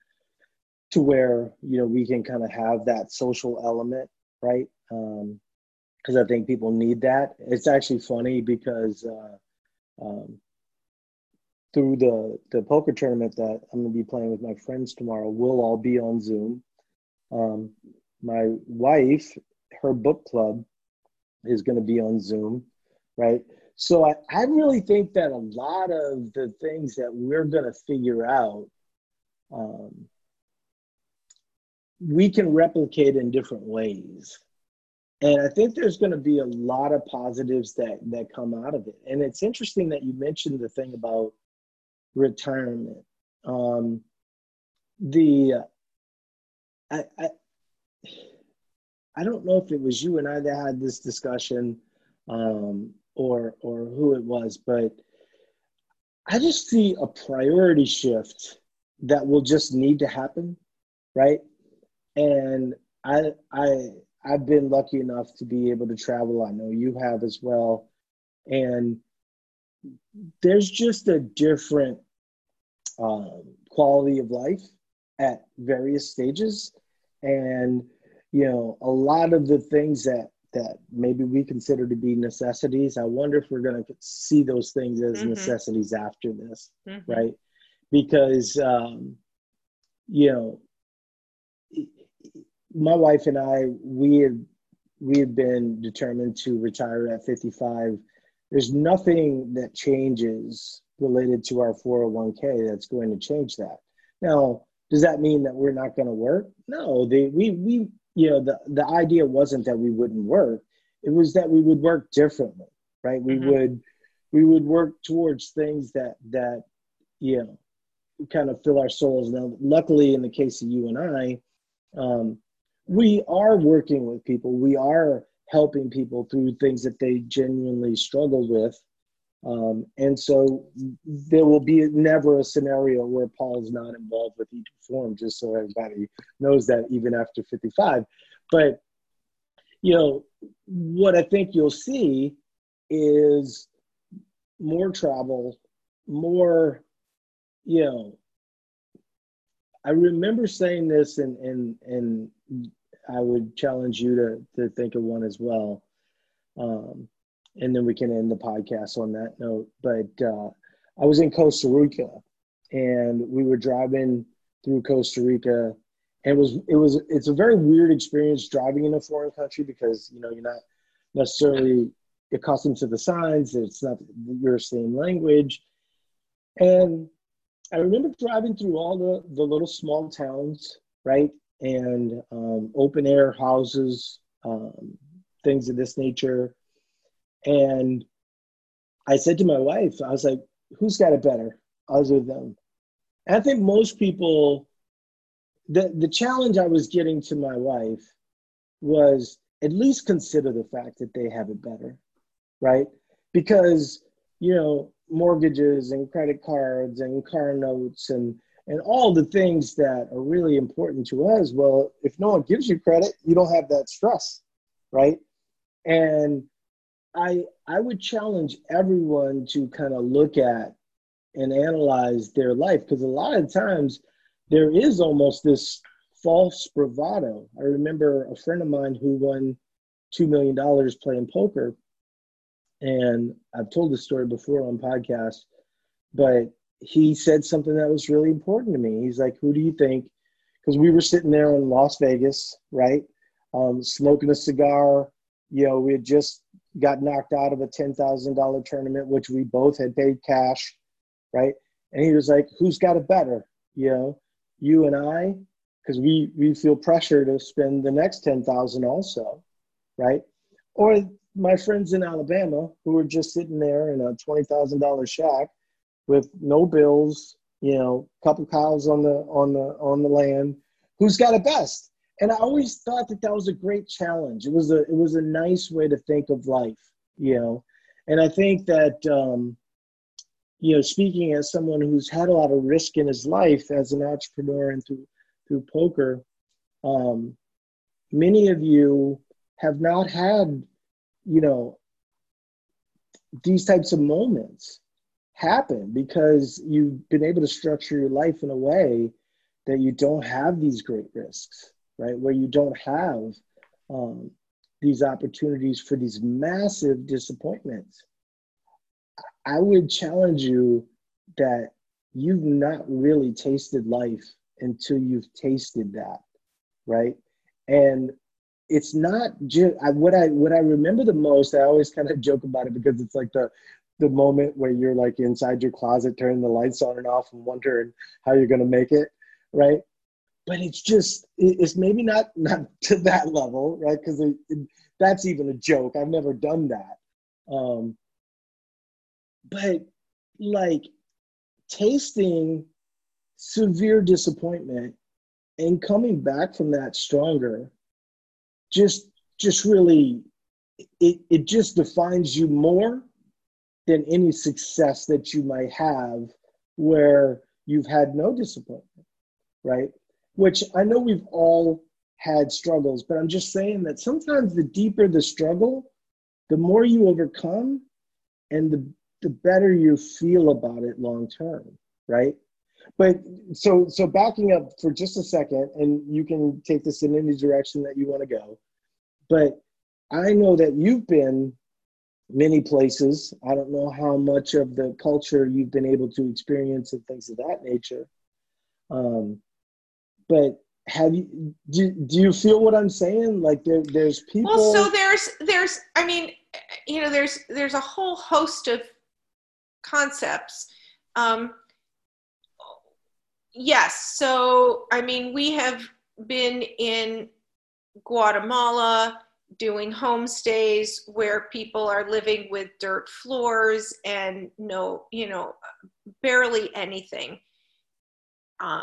to where, you know, we can kind of have that social element, right? Because um, I think people need that. It's actually funny because uh, um, through the, the poker tournament that I'm going to be playing with my friends tomorrow, we'll all be on Zoom. Um, my wife, her book club is going to be on Zoom right? So I, I really think that a lot of the things that we're going to figure out, um, we can replicate in different ways. And I think there's going to be a lot of positives that, that come out of it. And it's interesting that you mentioned the thing about retirement. Um, the I, I I don't know if it was you and I that had this discussion um, or or who it was, but I just see a priority shift that will just need to happen, right? And I I I've been lucky enough to be able to travel. I know you have as well, and there's just a different um, quality of life at various stages, and you know a lot of the things that that maybe we consider to be necessities. I wonder if we're going to see those things as mm-hmm. necessities after this, mm-hmm. right? Because, um, you know, my wife and I, we had we had been determined to retire at 55. There's nothing that changes related to our 401k that's going to change that. Now, does that mean that we're not going to work? No, they, we we you know the the idea wasn't that we wouldn't work. It was that we would work differently right? We mm-hmm. would we would work towards things that that you know kind of fill our souls. Now luckily in the case of you and i um, we are working with people. We are helping people through things that they genuinely struggle with um, and so there will be never a scenario where Paul's not involved with each form, just so everybody knows that even after 55. But, you know, what I think you'll see is more travel, more, you know, I remember saying this and, and, and I would challenge you to, to think of one as well. Um, and then we can end the podcast on that note. But uh, I was in Costa Rica, and we were driving through Costa Rica, and it was it was it's a very weird experience driving in a foreign country because you know you're not necessarily accustomed to the signs. It's not your same language, and I remember driving through all the, the little small towns, right? And um, open air houses, um, things of this nature. And I said to my wife, I was like, who's got it better other than? And I think most people, the, the challenge I was getting to my wife was at least consider the fact that they have it better, right? Because, you know, mortgages and credit cards and car notes and and all the things that are really important to us well if no one gives you credit you don't have that stress right and i i would challenge everyone to kind of look at and analyze their life because a lot of times there is almost this false bravado i remember a friend of mine who won $2 million playing poker and I've told this story before on podcasts, but he said something that was really important to me. He's like, "Who do you think?" Because we were sitting there in Las Vegas, right, um, smoking a cigar. You know, we had just got knocked out of a ten thousand dollar tournament, which we both had paid cash, right? And he was like, "Who's got it better?" You know, you and I, because we we feel pressure to spend the next ten thousand also, right? Or my friends in Alabama who were just sitting there in a twenty thousand dollar shack with no bills, you know, couple cows on the on the on the land. Who's got it best? And I always thought that that was a great challenge. It was a it was a nice way to think of life, you know. And I think that um, you know, speaking as someone who's had a lot of risk in his life as an entrepreneur and through through poker, um, many of you have not had you know, these types of moments happen because you've been able to structure your life in a way that you don't have these great risks, right? Where you don't have um, these opportunities for these massive disappointments. I would challenge you that you've not really tasted life until you've tasted that, right? And it's not just what I what I remember the most. I always kind of joke about it because it's like the the moment where you're like inside your closet turning the lights on and off and wondering how you're going to make it, right? But it's just it's maybe not not to that level, right? Because that's even a joke. I've never done that. Um, but like tasting severe disappointment and coming back from that stronger just just really it, it just defines you more than any success that you might have where you've had no disappointment right which i know we've all had struggles but i'm just saying that sometimes the deeper the struggle the more you overcome and the the better you feel about it long term right? But so so backing up for just a second and you can take this in any direction that you want to go but i know that you've been many places. I don't know how much of the culture you've been able to experience and things of that nature. Um, but have you do, do you feel what i'm saying? Like there, there's people well so there's there's i mean you know there's there's a whole host of concepts. Um, yes so i mean we have been in guatemala doing homestays where people are living with dirt floors and no you know barely anything. Uh,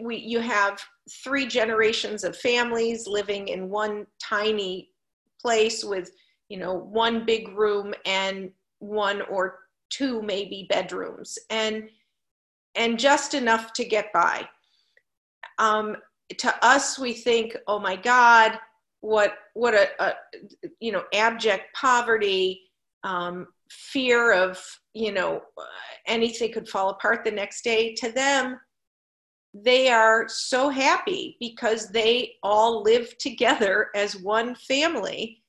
we you have three generations of families living in one tiny place with you know one big room and one or two maybe bedrooms and and just enough to get by. Um, to us, we think, oh my God, what what a, a you know abject poverty, um, fear of you know anything could fall apart the next day. To them, they are so happy because they all live together as one family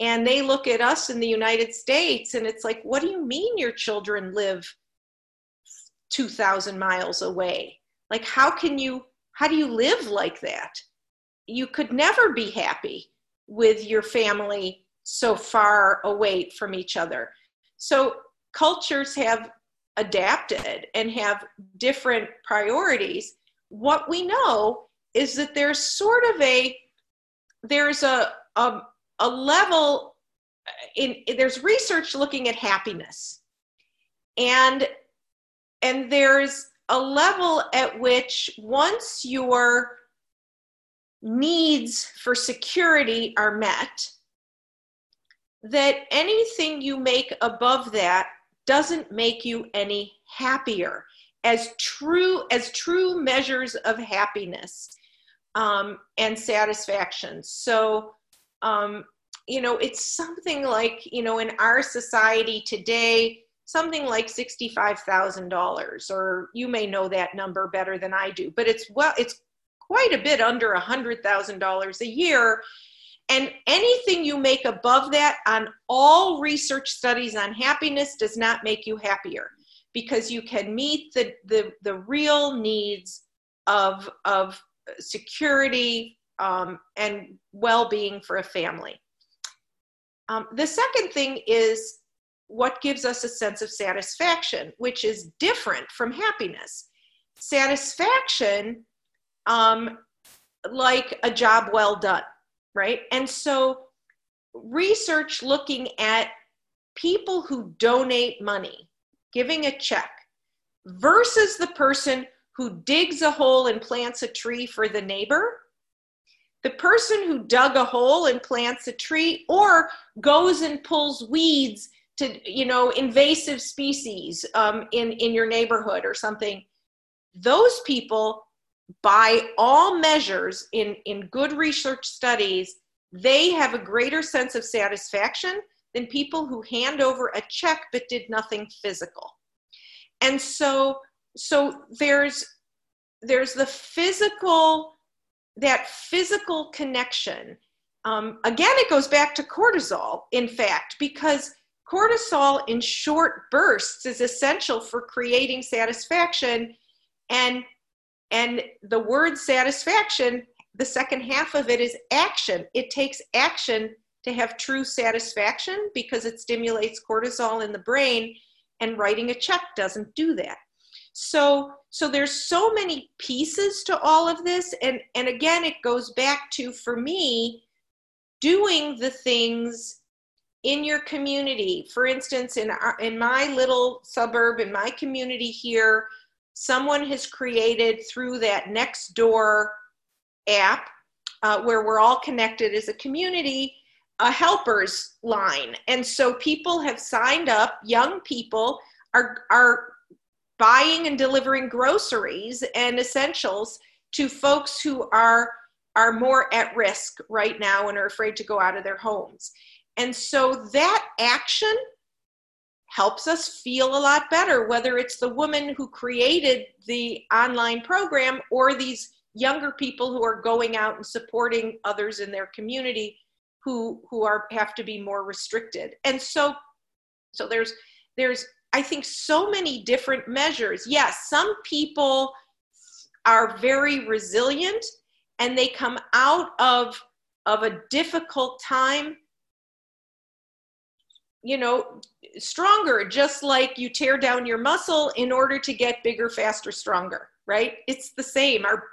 and they look at us in the United States and it's like, what do you mean your children live 2,000 miles away? Like, how can you, how do you live like that? You could never be happy with your family so far away from each other. So cultures have adapted and have different priorities, what we know is that there's sort of a there's a a, a level in, in there's research looking at happiness. And and there's a level at which once your needs for security are met that anything you make above that doesn't make you any happier as true as true measures of happiness um, and satisfaction. So um, you know it's something like you know in our society today something like $65,000 or you may know that number better than I do but it's well it's quite a bit under a $100,000 a year. And anything you make above that on all research studies on happiness does not make you happier because you can meet the, the, the real needs of, of security um, and well being for a family. Um, the second thing is what gives us a sense of satisfaction, which is different from happiness. Satisfaction, um, like a job well done right? And so, research looking at people who donate money, giving a check, versus the person who digs a hole and plants a tree for the neighbor. The person who dug a hole and plants a tree or goes and pulls weeds to, you know, invasive species um, in, in your neighborhood or something, those people by all measures in, in good research studies, they have a greater sense of satisfaction than people who hand over a check but did nothing physical. And so, so there's there's the physical that physical connection. Um, again, it goes back to cortisol, in fact, because cortisol in short bursts is essential for creating satisfaction and and the word satisfaction, the second half of it is action. It takes action to have true satisfaction because it stimulates cortisol in the brain, and writing a check doesn't do that. So, so there's so many pieces to all of this, and and again, it goes back to for me doing the things in your community. For instance, in our, in my little suburb, in my community here, someone has created through that next door app uh, where we're all connected as a community a helpers line. And so people have signed up young people are are buying and delivering groceries and essentials to folks who are are more at risk right now and are afraid to go out of their homes. And so that action helps us feel a lot better, whether it's the woman who created the online program or these younger people who are going out and supporting others in their community who who are have to be more restricted. And so so there's there's I think so many different measures. Yes, some people are very resilient and they come out of of a difficult time you know stronger just like you tear down your muscle in order to get bigger faster stronger right it's the same our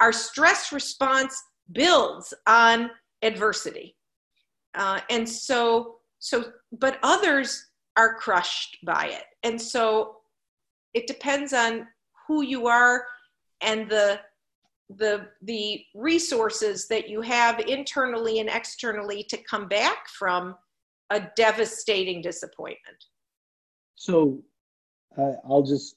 our stress response builds on adversity uh, and so so but others are crushed by it and so it depends on who you are and the the the resources that you have internally and externally to come back from a devastating disappointment. So uh, I'll just,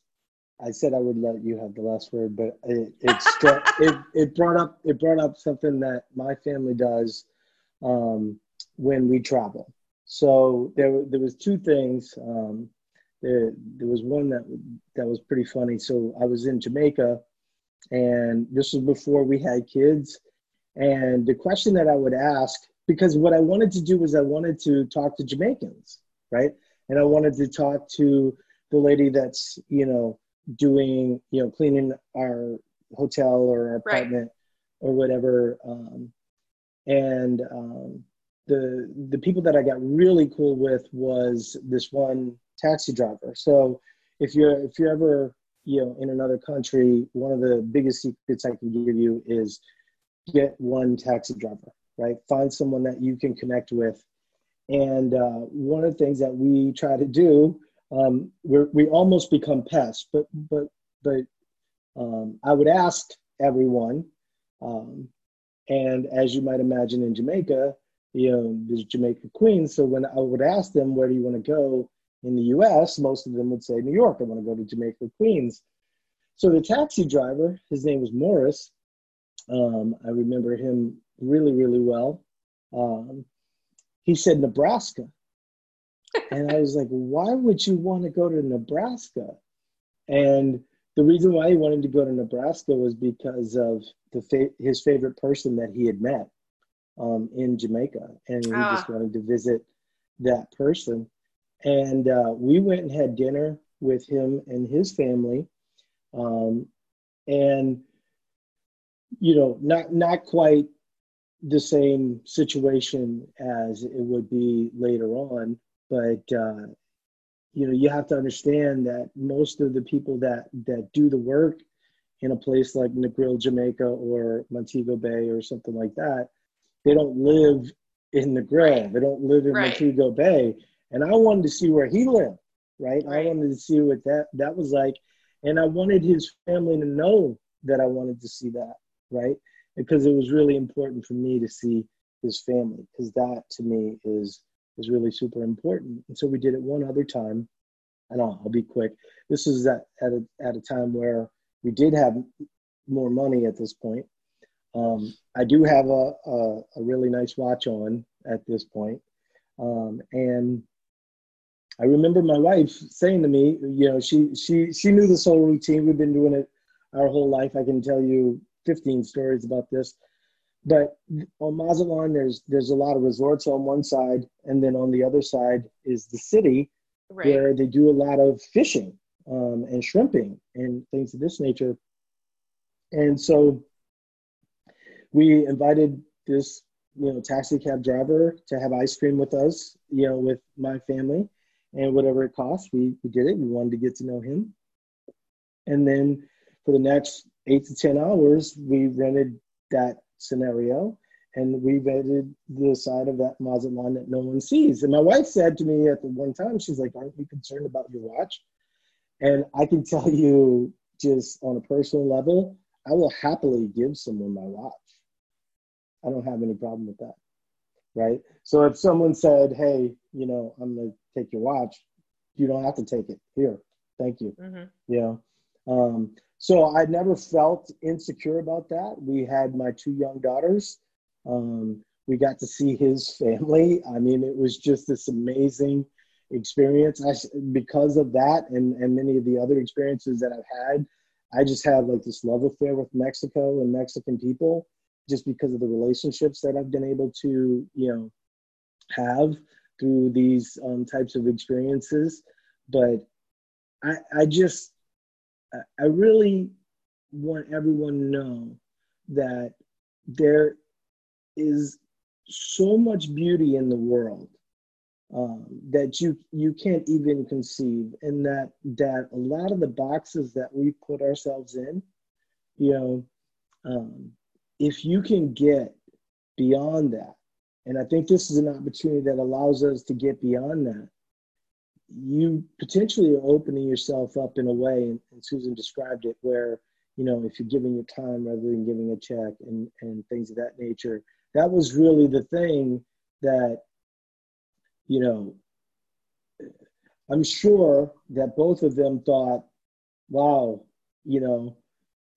I said I would let you have the last word, but it, it, struck, it, it brought up, it brought up something that my family does um, when we travel. So there, there was two things. Um, there, there was one that that was pretty funny. So I was in Jamaica, and this was before we had kids. And the question that I would ask because what I wanted to do was I wanted to talk to Jamaicans, right? And I wanted to talk to the lady that's, you know, doing, you know, cleaning our hotel or our apartment right. or whatever. Um, and um, the the people that I got really cool with was this one taxi driver. So if you're if you're ever you know in another country, one of the biggest secrets I can give you is get one taxi driver. Right, find someone that you can connect with. And uh, one of the things that we try to do, um, we we almost become pests, but but but um, I would ask everyone, um, and as you might imagine in Jamaica, you know, there's Jamaica Queens. So when I would ask them, where do you want to go in the US, most of them would say, New York, I want to go to Jamaica Queens. So the taxi driver, his name was Morris. Um, I remember him really, really well. Um, he said Nebraska. and I was like, why would you want to go to Nebraska? And the reason why he wanted to go to Nebraska was because of the fa- his favorite person that he had met um, in Jamaica, and he ah. just wanted to visit that person. And uh, we went and had dinner with him and his family, um, and you know, not not quite the same situation as it would be later on, but uh, you know, you have to understand that most of the people that that do the work in a place like Negril, Jamaica, or Montego Bay, or something like that, they don't live in the Negril. They don't live in right. Montego Bay. And I wanted to see where he lived, right? right? I wanted to see what that that was like, and I wanted his family to know that I wanted to see that, right? Because it was really important for me to see his family, because that to me is is really super important. And so we did it one other time, and I'll, I'll be quick. This is at at a, at a time where we did have more money at this point. Um, I do have a, a, a, really nice watch on at this point. Um, and I remember my wife saying to me, you know, she, she, she knew this whole routine. We've been doing it our whole life. I can tell you 15 stories about this. But on Mazatlan, there's there's a lot of resorts on one side, and then on the other side is the city, right. where they do a lot of fishing um, and shrimping and things of this nature. And so we invited this you know taxi cab driver to have ice cream with us, you know, with my family, and whatever it cost, we we did it. We wanted to get to know him, and then for the next eight to ten hours, we rented that scenario and we vetted the side of that Mazatlan that no one sees. And my wife said to me at the one time, she's like, Aren't you concerned about your watch? And I can tell you, just on a personal level, I will happily give someone my watch. I don't have any problem with that. Right. So if someone said, Hey, you know, I'm going to take your watch, you don't have to take it. Here, thank you. Mm-hmm. Know, um, so I never felt insecure about that. We had my two young daughters. Um, we got to see his family. I mean, it was just this amazing experience. I, because of that and, and many of the other experiences that I've had, I just have like this love affair with Mexico and Mexican people just because of the relationships that I've been able to, you know, have through these um, types of experiences. But I, I just, I really want everyone to know that there is so much beauty in the world um, that you you can't even conceive, and that that a lot of the boxes that we put ourselves in, you know, um, if you can get beyond that, and I think this is an opportunity that allows us to get beyond that, you potentially are opening yourself up in a way, and, and Susan described it, where you know if you're giving your time rather than giving a check and and things of that nature. That was really the thing that you know. I'm sure that both of them thought, "Wow, you know,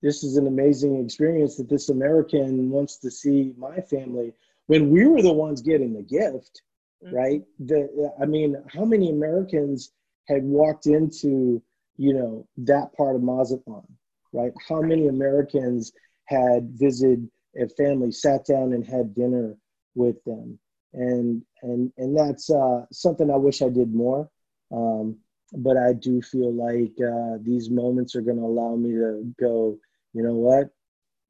this is an amazing experience that this American wants to see my family." When we were the ones getting the gift, mm-hmm. right? The, I mean, how many Americans had walked into, you know, that part of Mazatlan, right? How right. many Americans had visited a family, sat down and had dinner with them? And, and, and that's uh, something I wish I did more. Um, but I do feel like uh, these moments are going to allow me to go, you know what?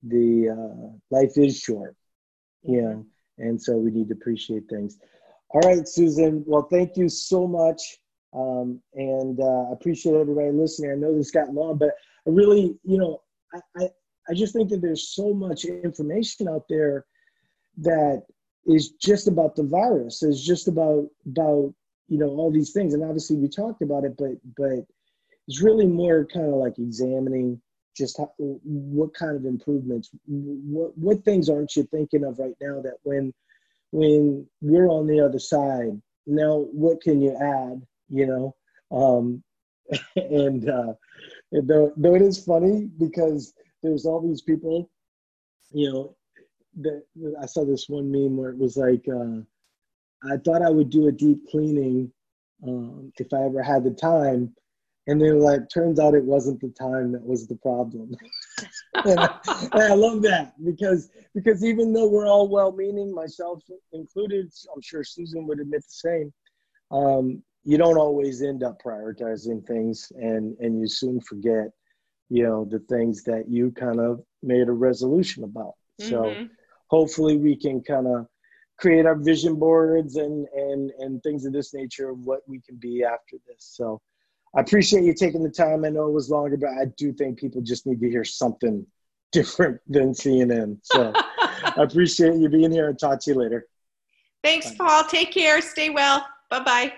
The uh, life is short, you know, and so we need to appreciate things. All right, Susan. Well, thank you so much Um, and uh, appreciate everybody listening. I know this got long, but I really, you know, I, I, I just think that there's so much information out there that is just about the virus, is just about about you know all these things. And obviously we talked about it, but but it's really more kind of like examining just how, what kind of improvements, what what things aren't you thinking of right now that when when we're on the other side, now what can you add? You know, um, and uh, though though it is funny because there's all these people, you know, that I saw this one meme where it was like, uh, I thought I would do a deep cleaning um, if I ever had the time, and then like turns out it wasn't the time that was the problem. And, I, and, I, love that because because even though we're all well-meaning myself included i'm sure susan would admit the same um, you don't always end up prioritizing things and and you soon forget you know the things that you kind of made a resolution about. Mm-hmm. so hopefully we can kind of create our vision boards and and and things of this nature of what we can be after this. So I appreciate you taking the time. I know it was longer, but I do think people just need to hear something different than CNN. So I appreciate you being here and talk to you later. Thanks, Bye. Paul. Take care. Stay well. Bye bye.